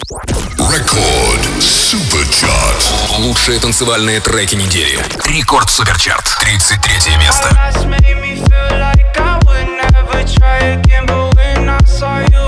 Рекорд Суперчарт. Лучшие танцевальные треки недели. Рекорд Суперчарт. 33 место. something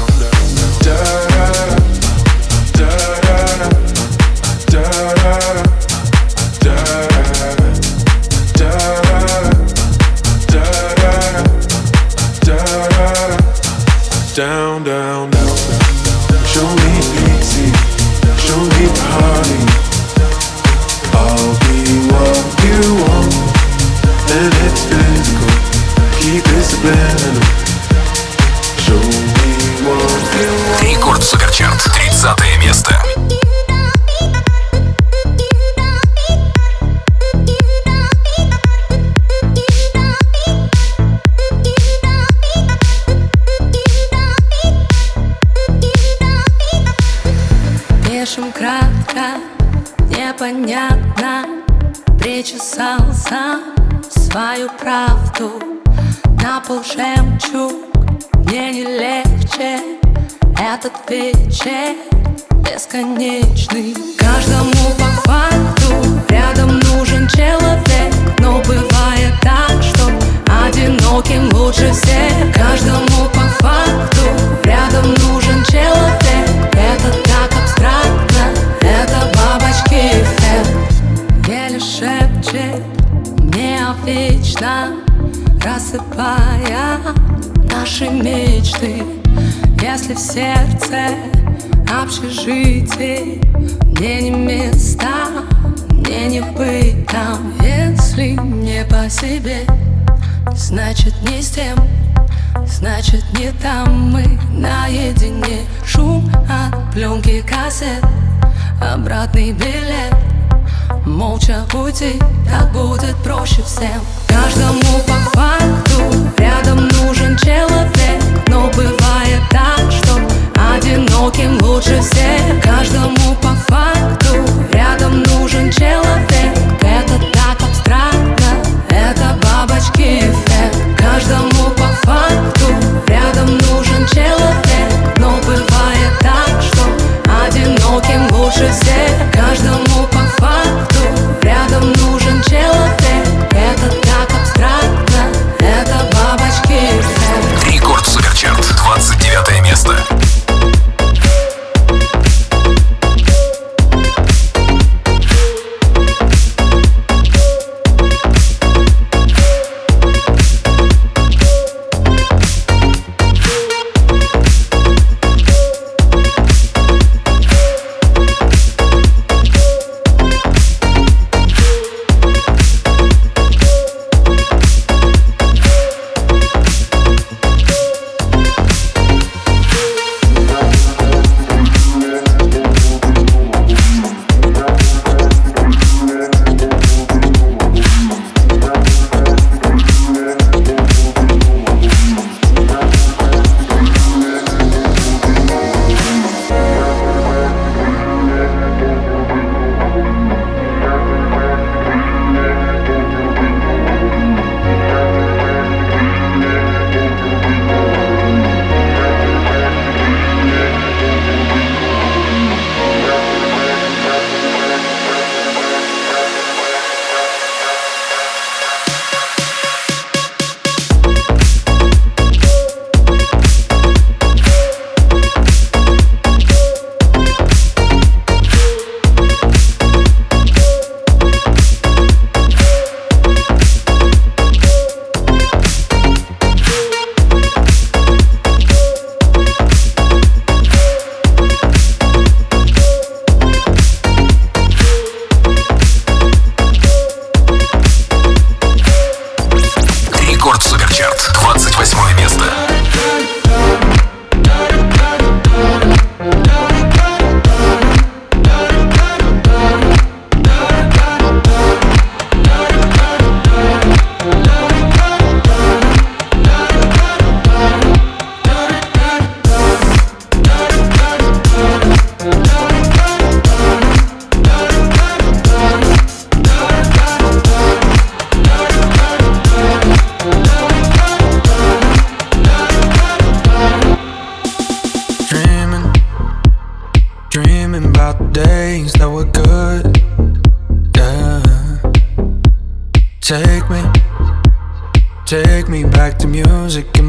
этот вечер бесконечный. Каждому по факту рядом нужен человек Но бывает так, что одиноким лучше всех. Каждому по факту рядом нужен человек. Это так абстрактно, это бабочки эффект Еле шепчет мне о вечном Рассыпая наши мечты если в сердце общежитие Мне не места, мне не быть там. Если не по себе, значит не с тем Значит не там мы наедине. Шум от пленки кассет Обратный билет Молча уйти, так будет проще всем. Каждому по факту рядом нужен человек. Но бывает так, что одиноким лучше всех. Каждому по факту рядом нужен человек. Это так абстрактно, это бабочки эффект. Каждому по факту рядом нужен человек одиноким лучше всех. Каждому по факту рядом нужен человек. Это так абстрактно, это бабочки. Рекорд Суперчарт, 29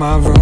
my room.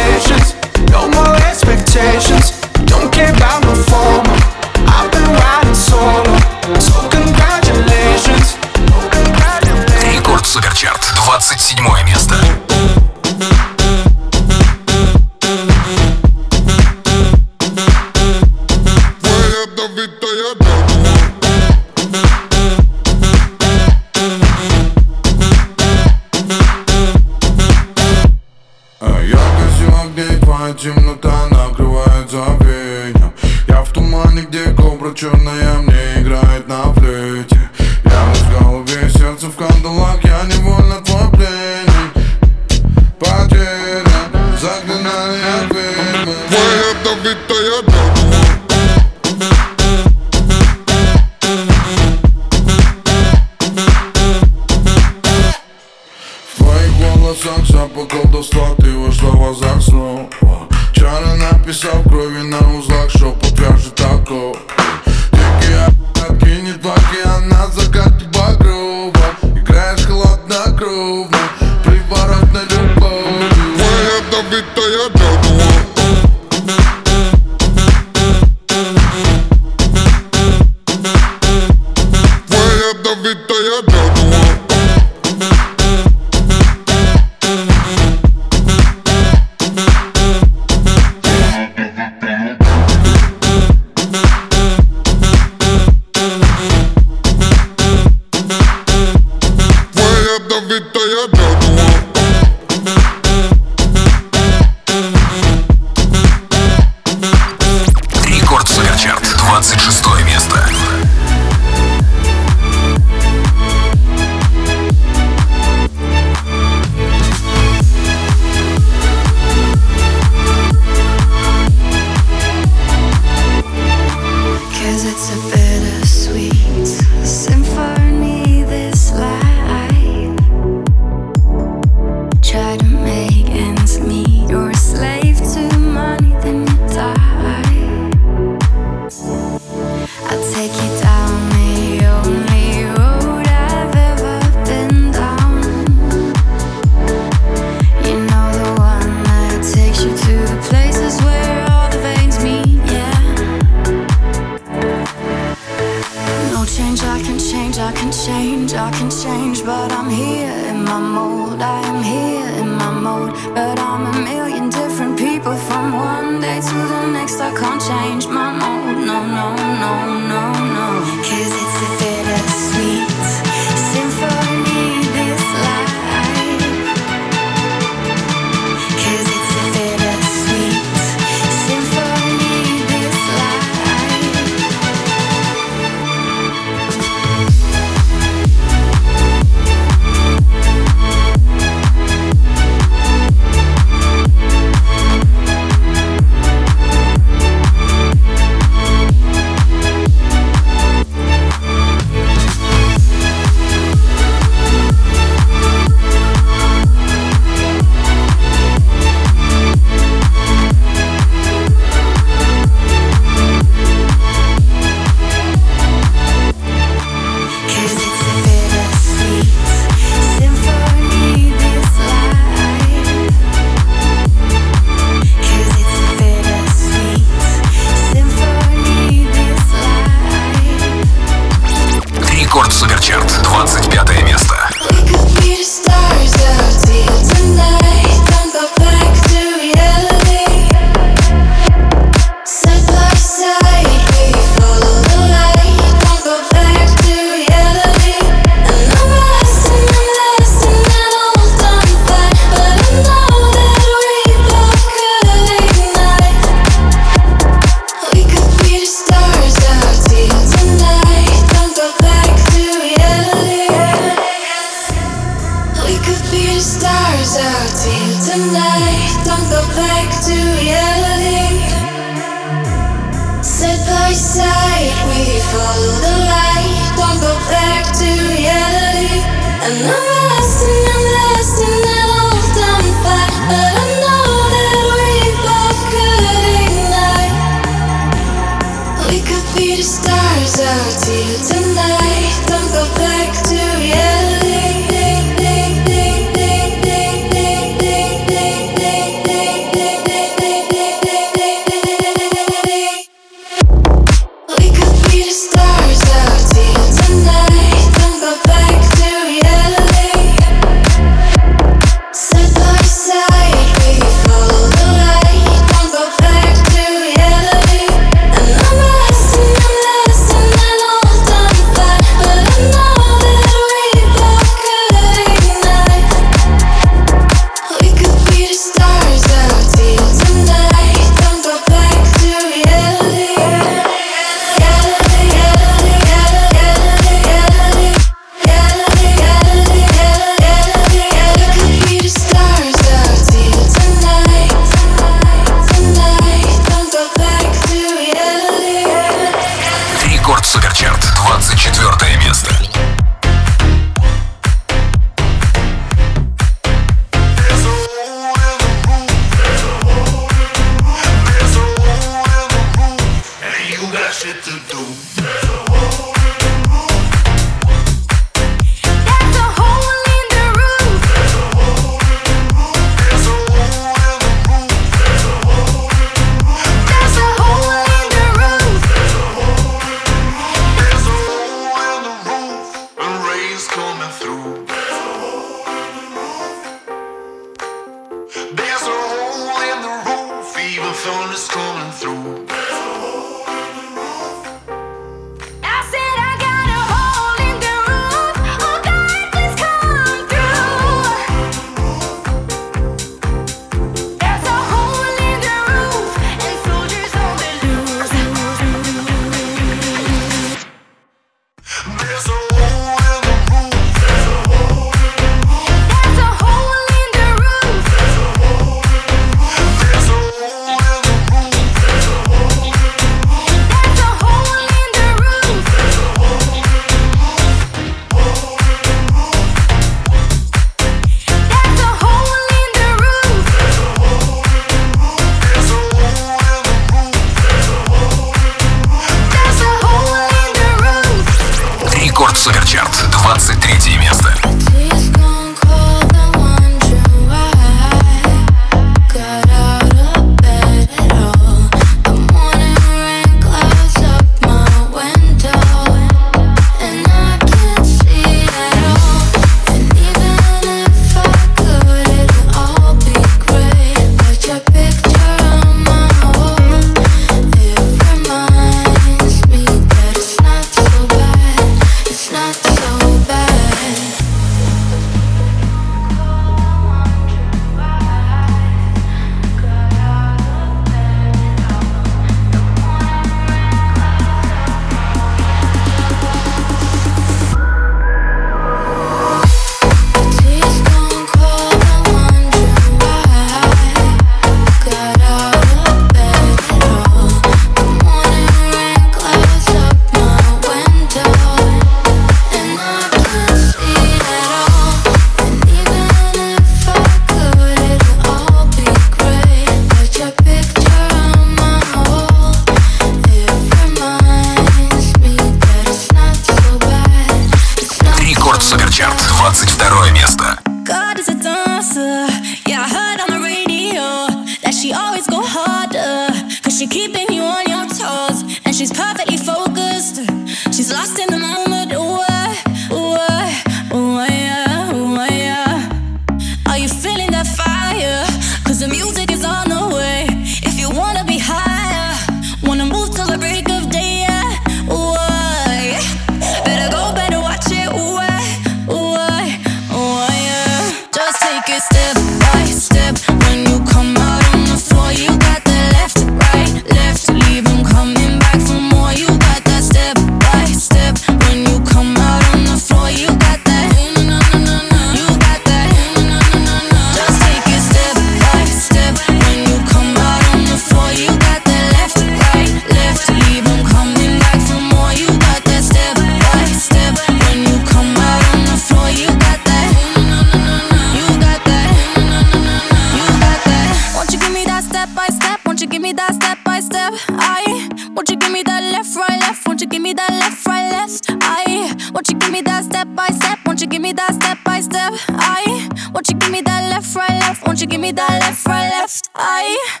That step by step? Won't you give me that step by step? I, won't you give me that left, right, left? Won't you give me that left, right, left? I.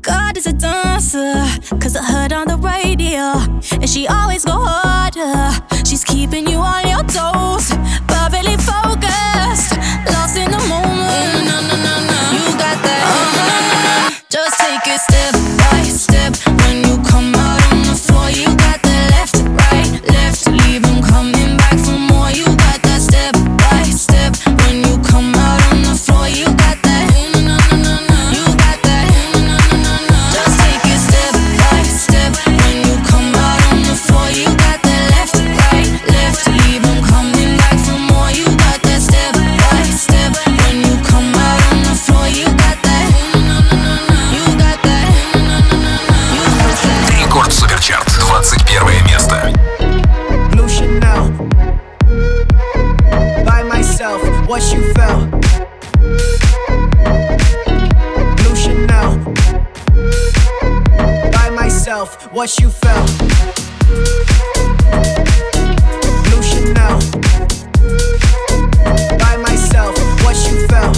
God is a dancer, cause I heard on the radio, and she always go harder. She's keeping you on your toes, perfectly focused, lost in the moment. No, no, no, no, you got that. Uh-huh. Just take it step by step what you felt. Blue Chanel. By myself, what you felt.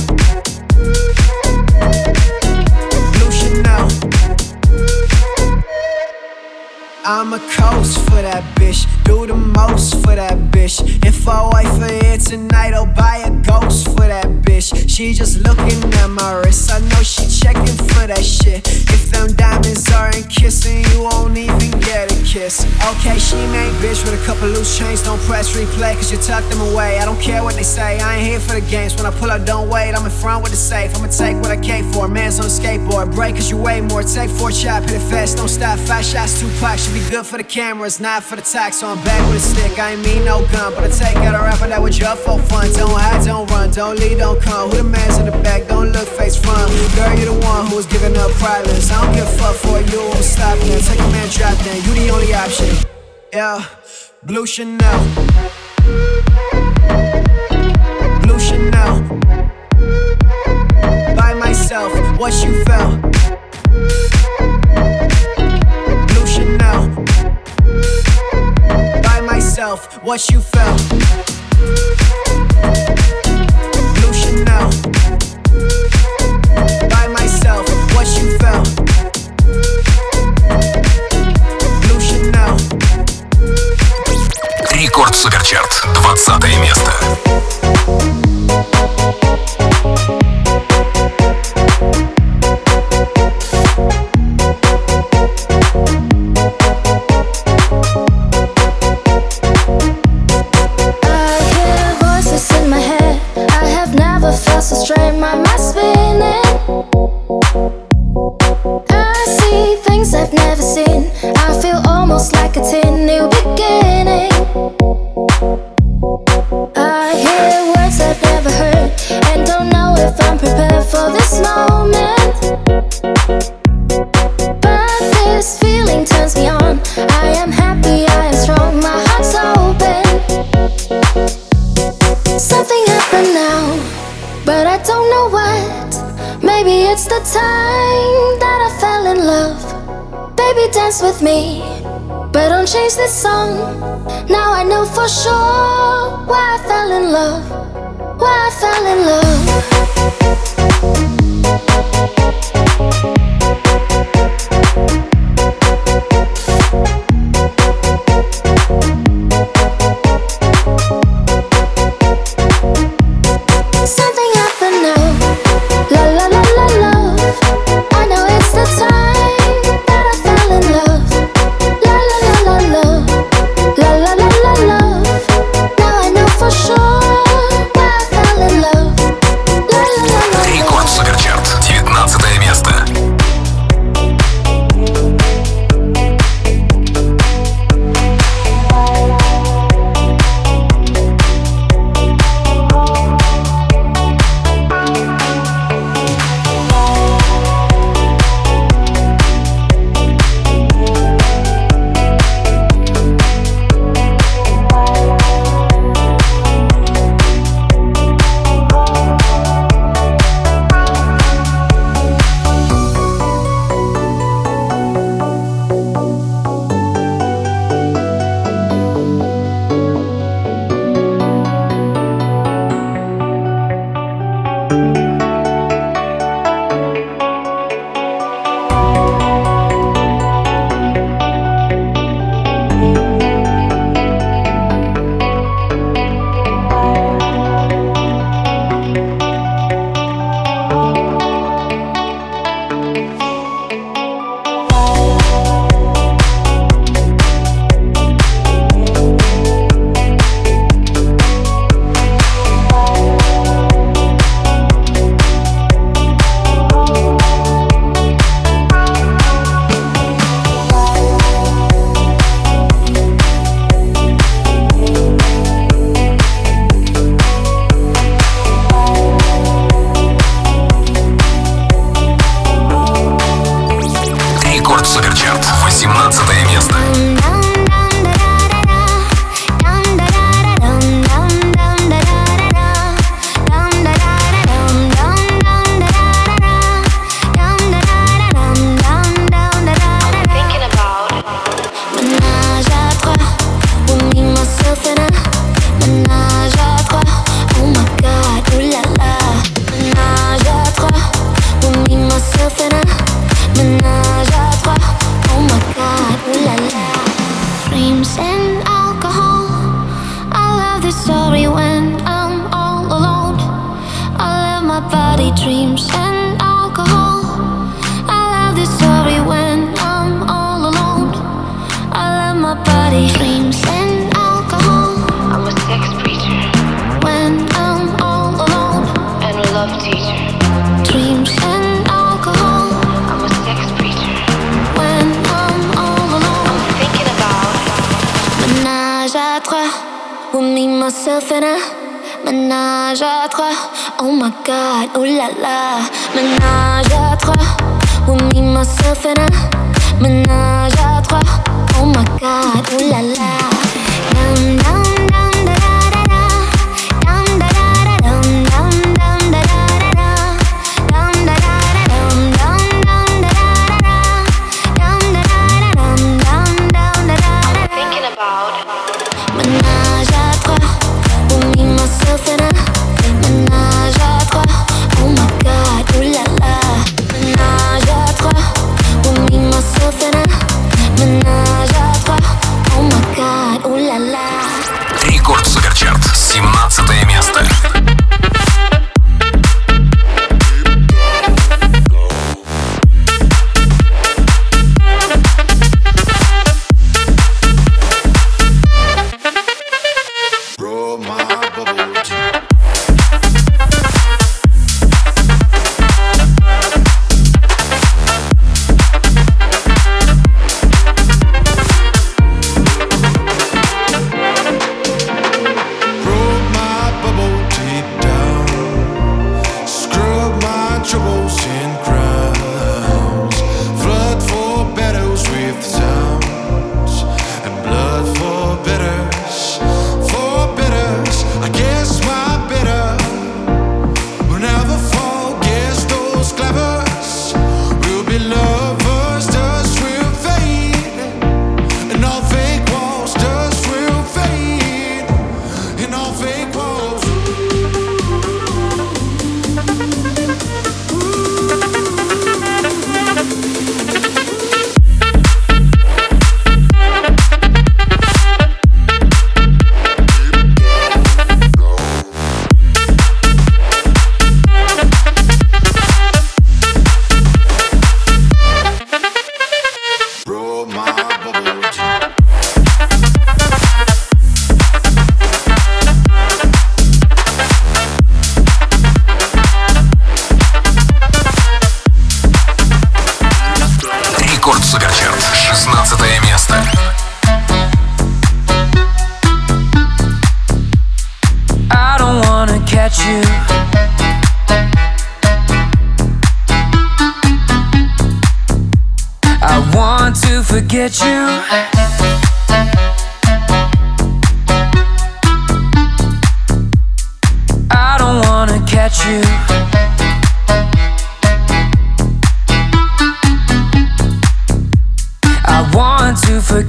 Blue Chanel. I'm a coast for that bitch. Do the most for that bitch. If I wait for here tonight, I'll buy a ghost for that bitch. She just looking at my wrist. I know she checking for that shit. If them diamonds aren't kissing, you won't even get a kiss. Okay, she main bitch with a couple loose chains. Don't press replay, cause you tuck them away. I don't care what they say. I ain't here for the games. When I pull up, don't wait. I'm in front with the safe. I'ma take what I came for. Man's on a skateboard. Break cause you weigh more. Take four chop, hit it fast. Don't stop. Five shots, two packs. Should be good for the cameras, not for the tax. So I'm back with a stick. I ain't mean no gun, but I take out a rapper that was just for fun. Don't hide, don't run, don't lead, don't come. Who the man's in the back? Don't look face front. Girl, you're the one who was giving up privates. I don't give a fuck for you. I'm stop then. Take a man, drop then. You the only option. Yeah, Blue Chanel. Blue Chanel. By myself, what you felt. Blue Chanel. By myself, what you felt. Рекорд Суперчарт, 20 место. But don't change this song. Now I know for sure why I fell in love. Why I fell in love.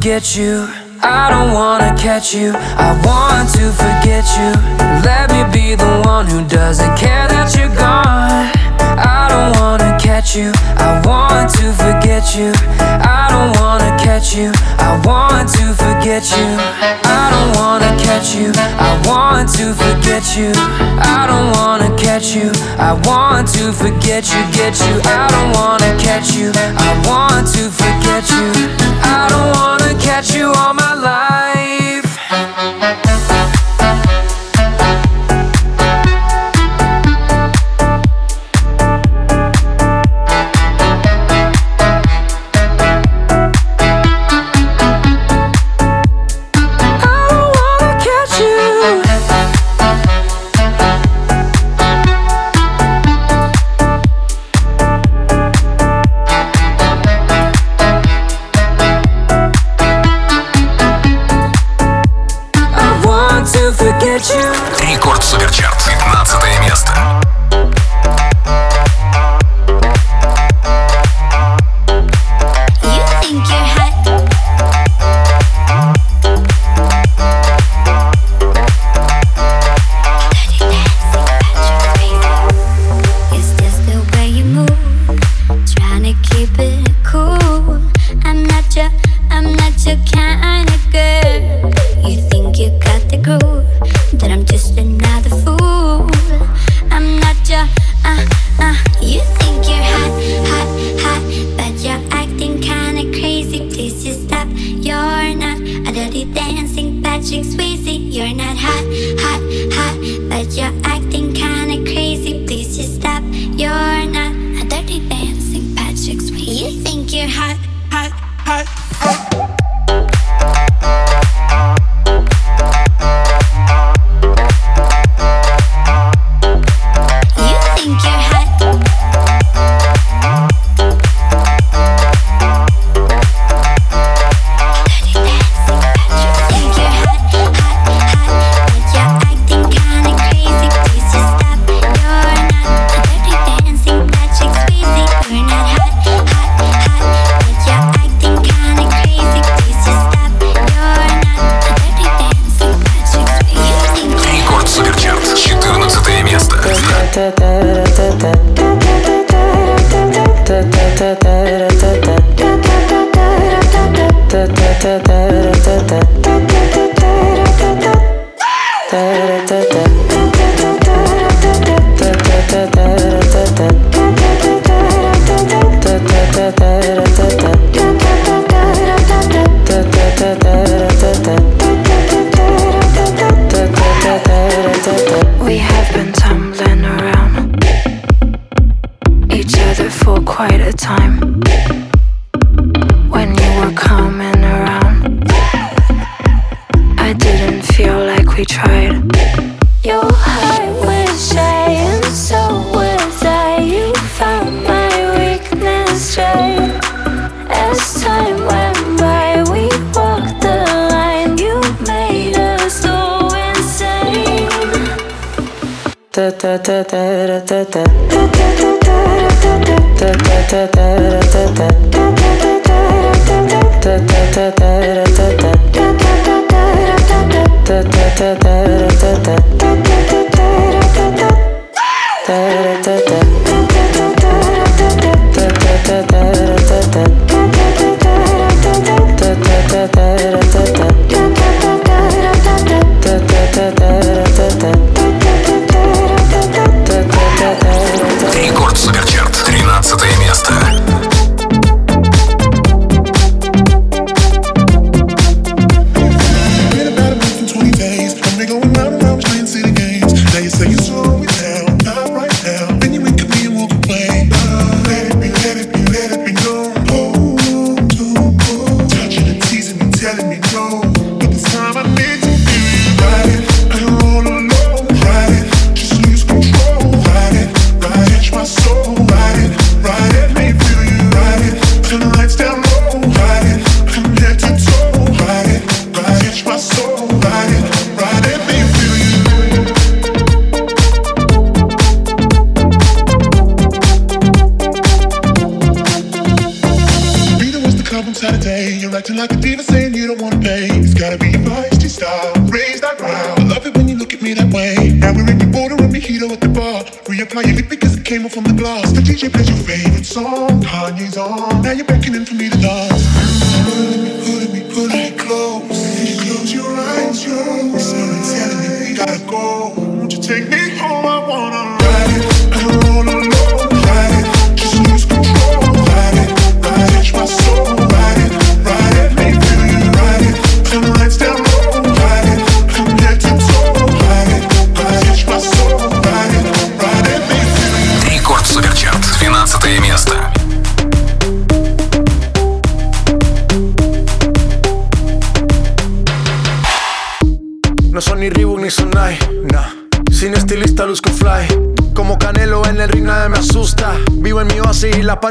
get you I don't wanna catch you I want to forget you Let me be the one who doesn't care that you're gone I don't wanna catch you I want to forget you I don't wanna catch you I want to forget you I don't wanna catch you I want to forget you I don't wanna catch you I want to forget you get you I don't wanna catch you I want to forget you I don't wanna catch you all my life. da da da da da acting like a diva saying you don't wanna pay. It's gotta be your feisty style. Raise that ground. I love it when you look at me that way. Now we're in your border and mojito at the bar. Reapply your lip because it came off on the glass. The DJ plays your favorite song. Kanye's on. Now you're beckoning for me to dance. Pulling me, pulling me, pulling me close. You close your eyes, your eyes. Someone's telling me we gotta go. Won't you take me home? I wanna ride it all alone.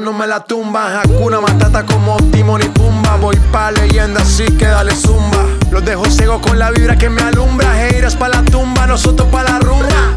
no me la tumba. Hakuna Matata como Timon y Pumba. Voy pa' leyenda, así que dale zumba. Los dejo ciego con la vibra que me alumbra. Heiras pa' la tumba, nosotros pa' la rumba.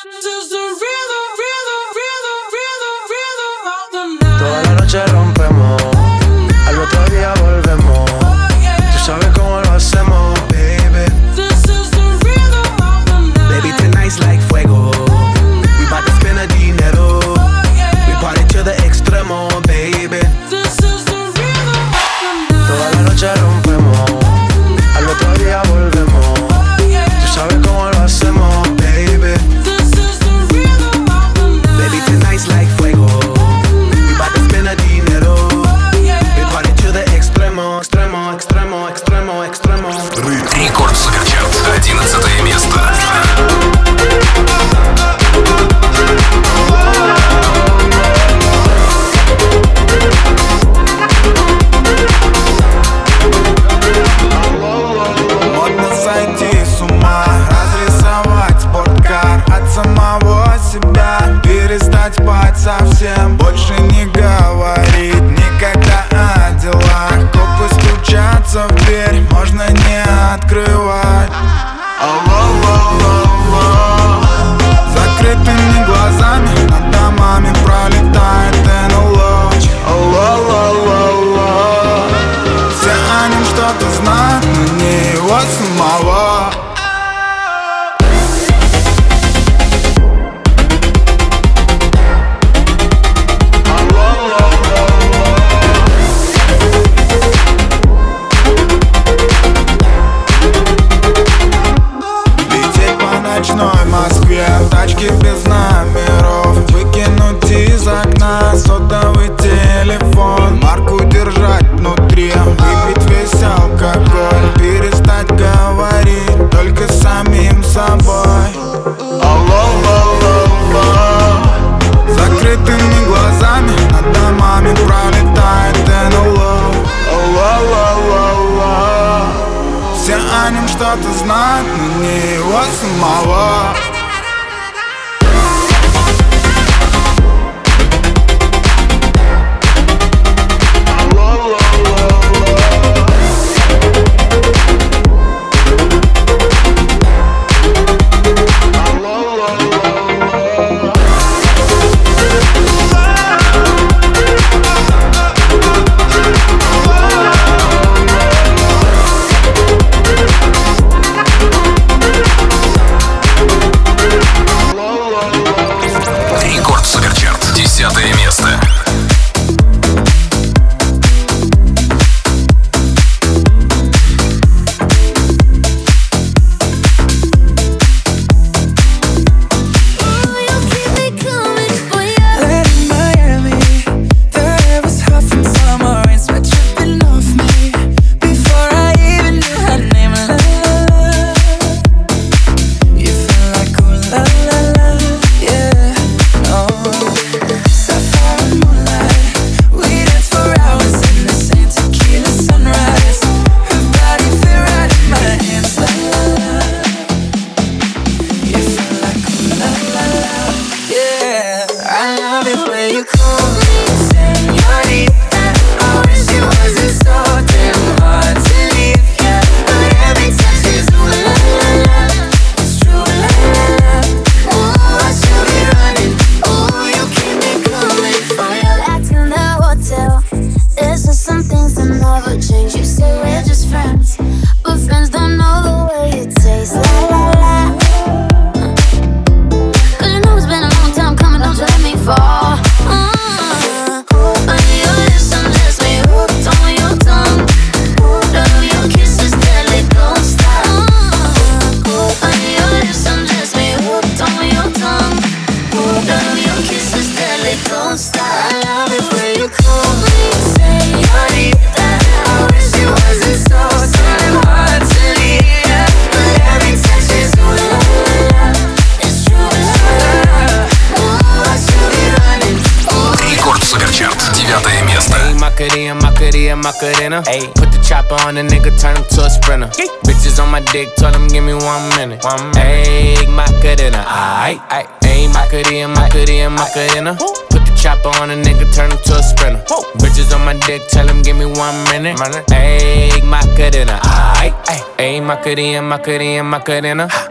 minute. Ayy, Macarena, aight, aight. Ayy, Macarena, Macarena, Macarena.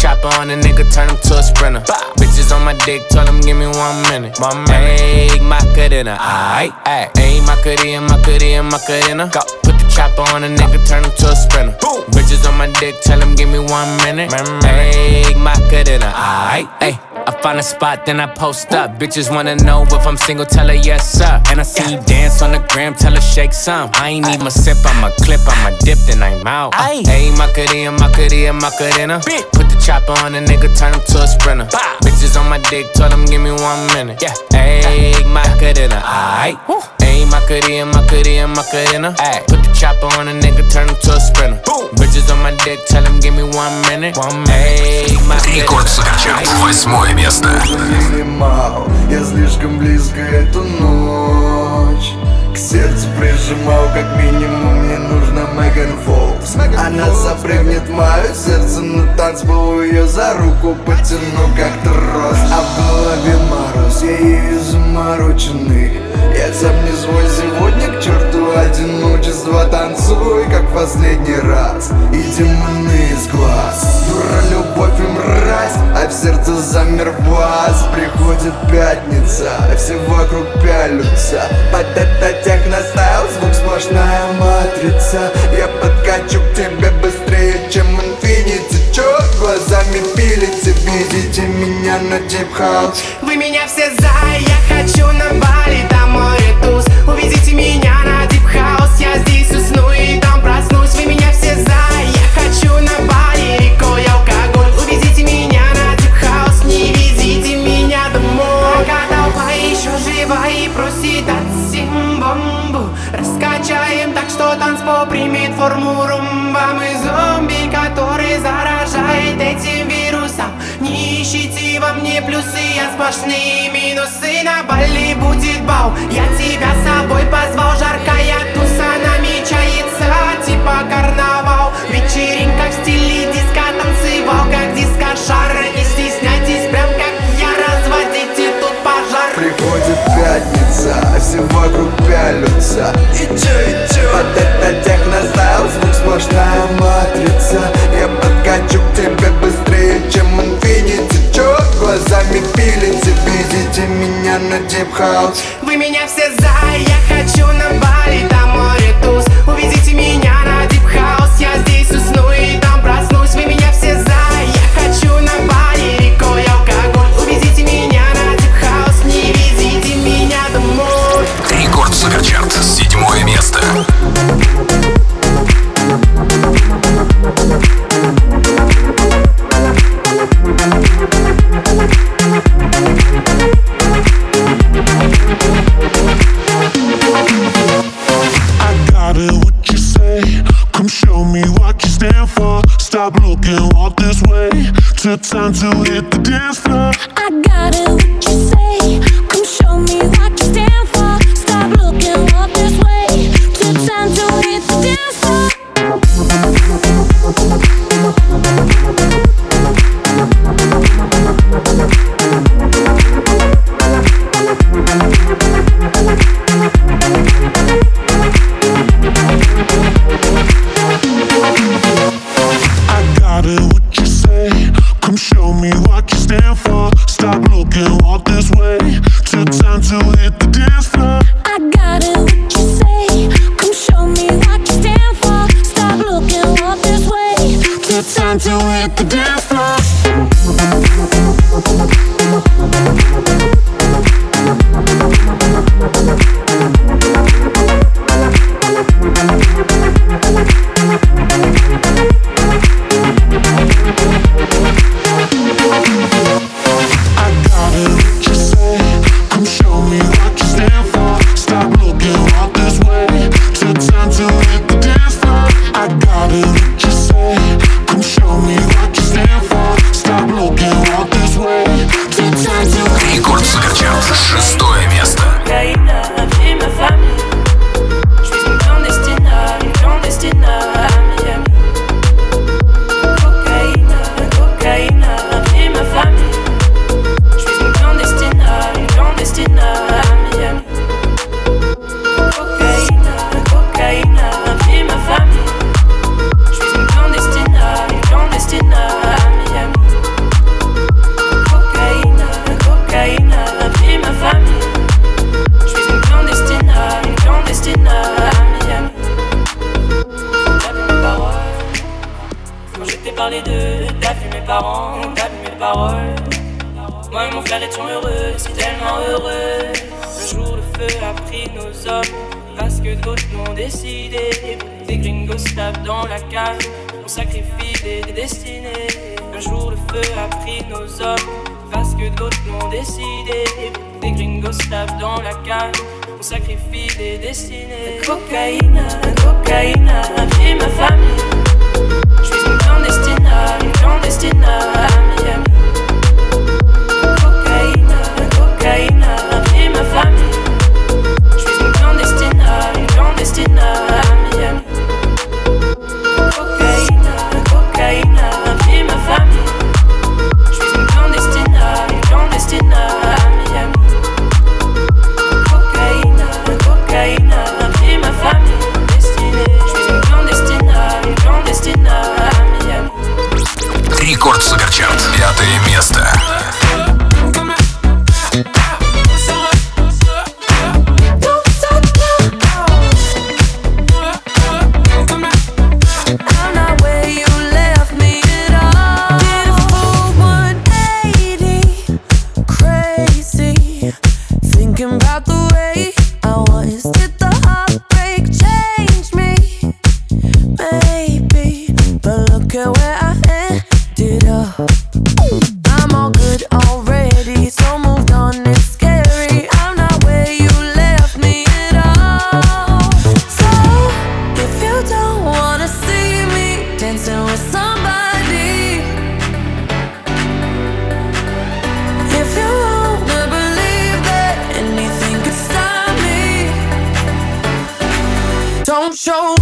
Chopper on a nigga, turn him to a sprinter. Bitches on my dick, tell him give me one minute. Minute. Ayy, Macarena, aight, aight. Ayy, Macarena, Macarena, Macarena. Go. Put the chopper on a nigga, turn him to a sprinter. Bitches on my dick, tell him give me one minute. Ayy, Macarena, aight, ayy. I find a spot, then I post up. Bitches wanna know if I'm single, tell her yes, sir. And I see you dance on the gram, tell her shake some. I ain't even sip, I'm a clip, I'm a dip, then I'm out. Ayy, Macarena, Macarena, Macarena. Put the chopper on a nigga, turn him to a sprinter. Bitches on my dick, tell him give me one minute. Yeah, ayy, Macarena, aight. Ayy, Macarena, Macarena, Macarena. Ayy, put the chopper on a nigga, turn him to a sprinter. Bitches on my dick, tell him give me one minute. One minute. Ayy, Рекорд Суперчарт. Восьмое место. Снимал я слишком близко эту ночь. К сердцу прижимал, как минимум мне нужно Меган Фолкс. Она запрыгнет мое сердце на танцпол Ее за руку потяну, как трос. А в голове мороз, я ею замороченный Я сам не свой сегодня, к черту одиночество Танцуй, как последний раз. И демоны из глаз. Дура, любовь и мразь А в сердце замер бас Приходит пятница Все вокруг пялются. Под это техностайл Звук сплошная матрица. Я подкачу к тебе быстрее, чем инфинити. Чё глазами пилите Видите меня на дип Вы меня все за, я хочу на Бали, туз Увезите меня на дип хаус, я здесь усну и там проснусь. Вы меня все за, я хочу на Бали, рекой алкоголь? Увезите меня на дип хаус, не везите меня домой. Пока толпа еще жива и просит дать им бомбу. Раскачаем так, что танцпол примет форму сплошные минусы На Бали будет бал, я тебя с собой позвал Жаркая туса намечается, типа карнавал. Вечеринка в стиле диска, танцевал как диско-шар Не стесняйтесь, прям как я, разводите тут пожар. Приходит пятница, все вокруг пялются И чё, и чё? Под это техностайл звук сплошная матрица. Я подкачу к тебе Чё глазами пилите, видите меня на дип хаус Вы меня все за, я хочу на Бали, там море туз. Увезите меня на дип хаус, я здесь усну и там проснусь. Вы меня все за, я хочу на Бали, рекой алкоголь. Увезите меня на дип хаус, не везите меня домой. Рекорд Суперчарт. Седьмое место. To hit the dance floor. I got it, what you say? Come show me parce que d'autres l'ont décidé. Des gringos tapent dans la cave, on sacrifie des destinées. Un jour le feu a pris nos hommes parce que d'autres l'ont décidé. Des gringos tapent dans la cave, on sacrifie des destinées. Cocaïna, cocaïna, j'ai ma famille. Je suis une clandestine, une clandestina, amie, amie. show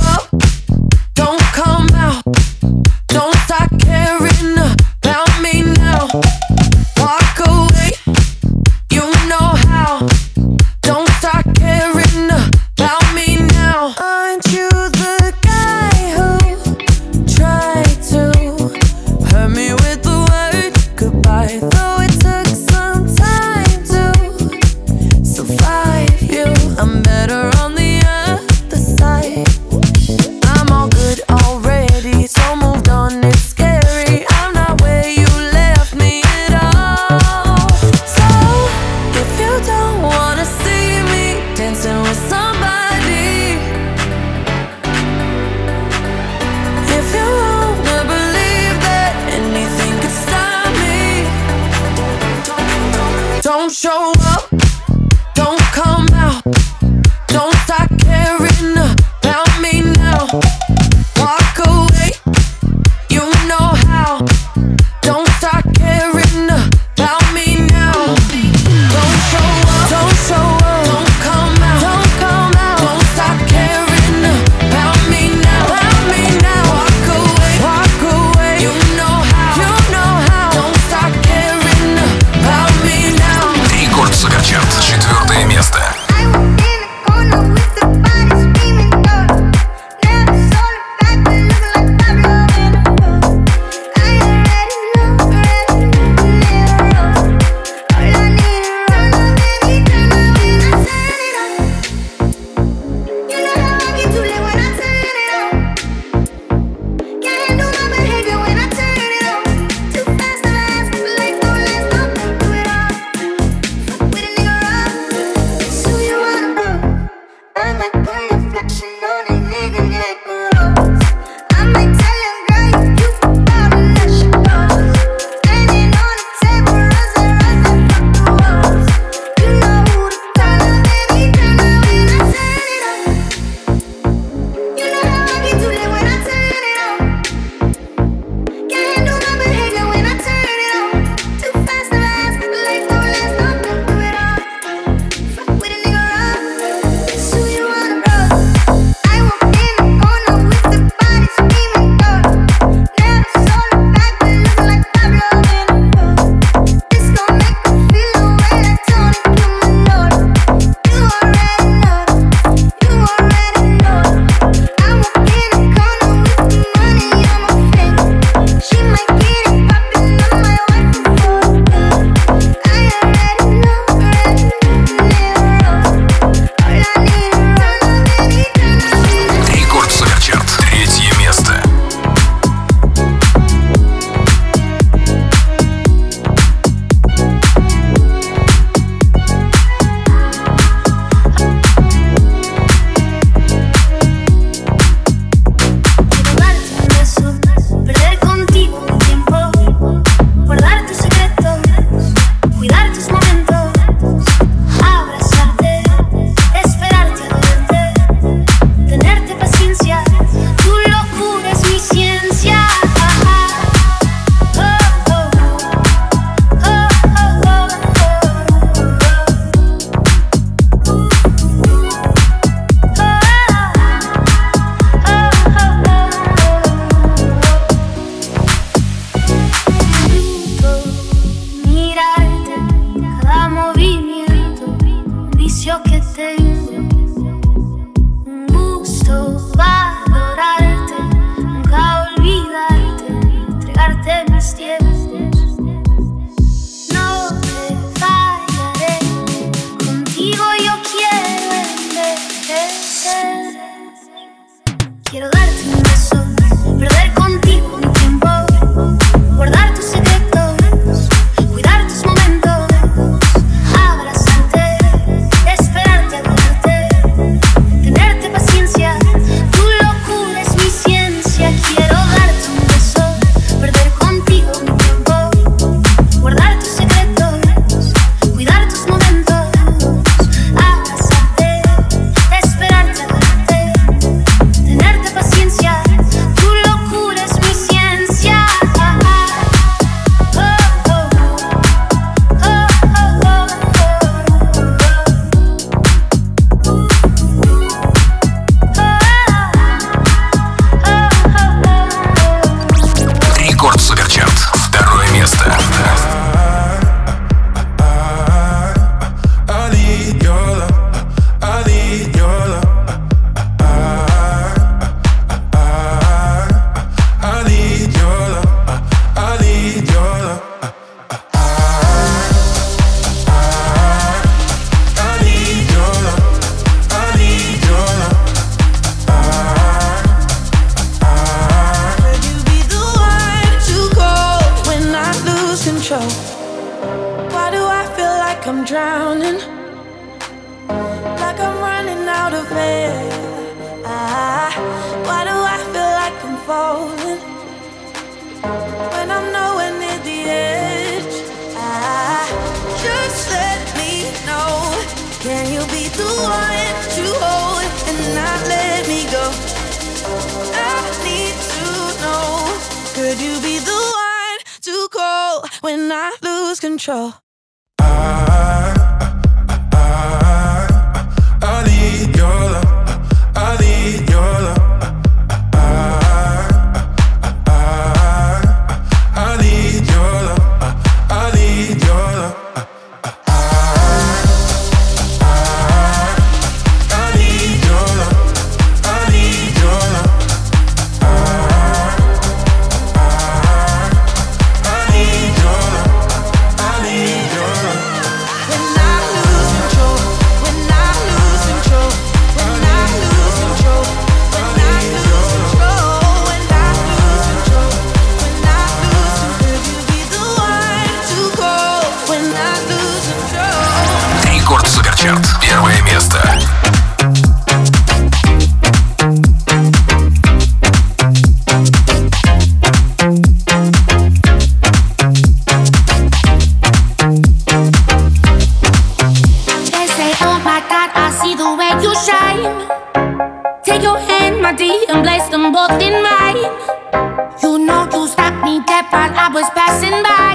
control. time. Take your hand, my dear, and place them both in mine. You know you stopped me dead while I was passing by.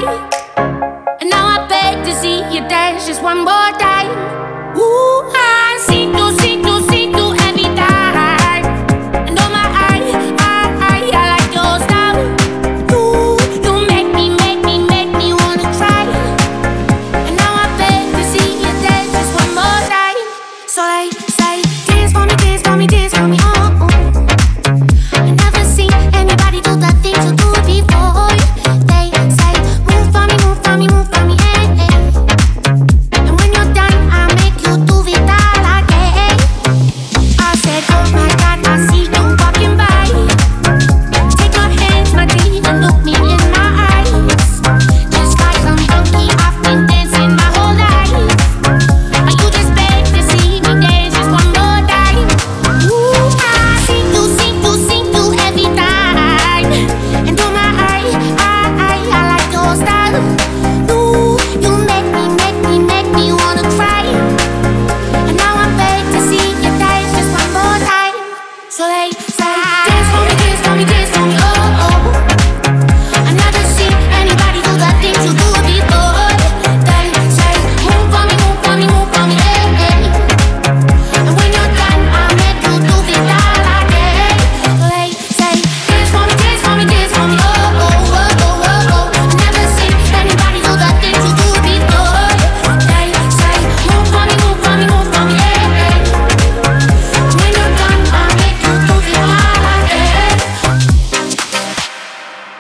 And now I beg to see you dance just one more time. Ooh, I see you, see you.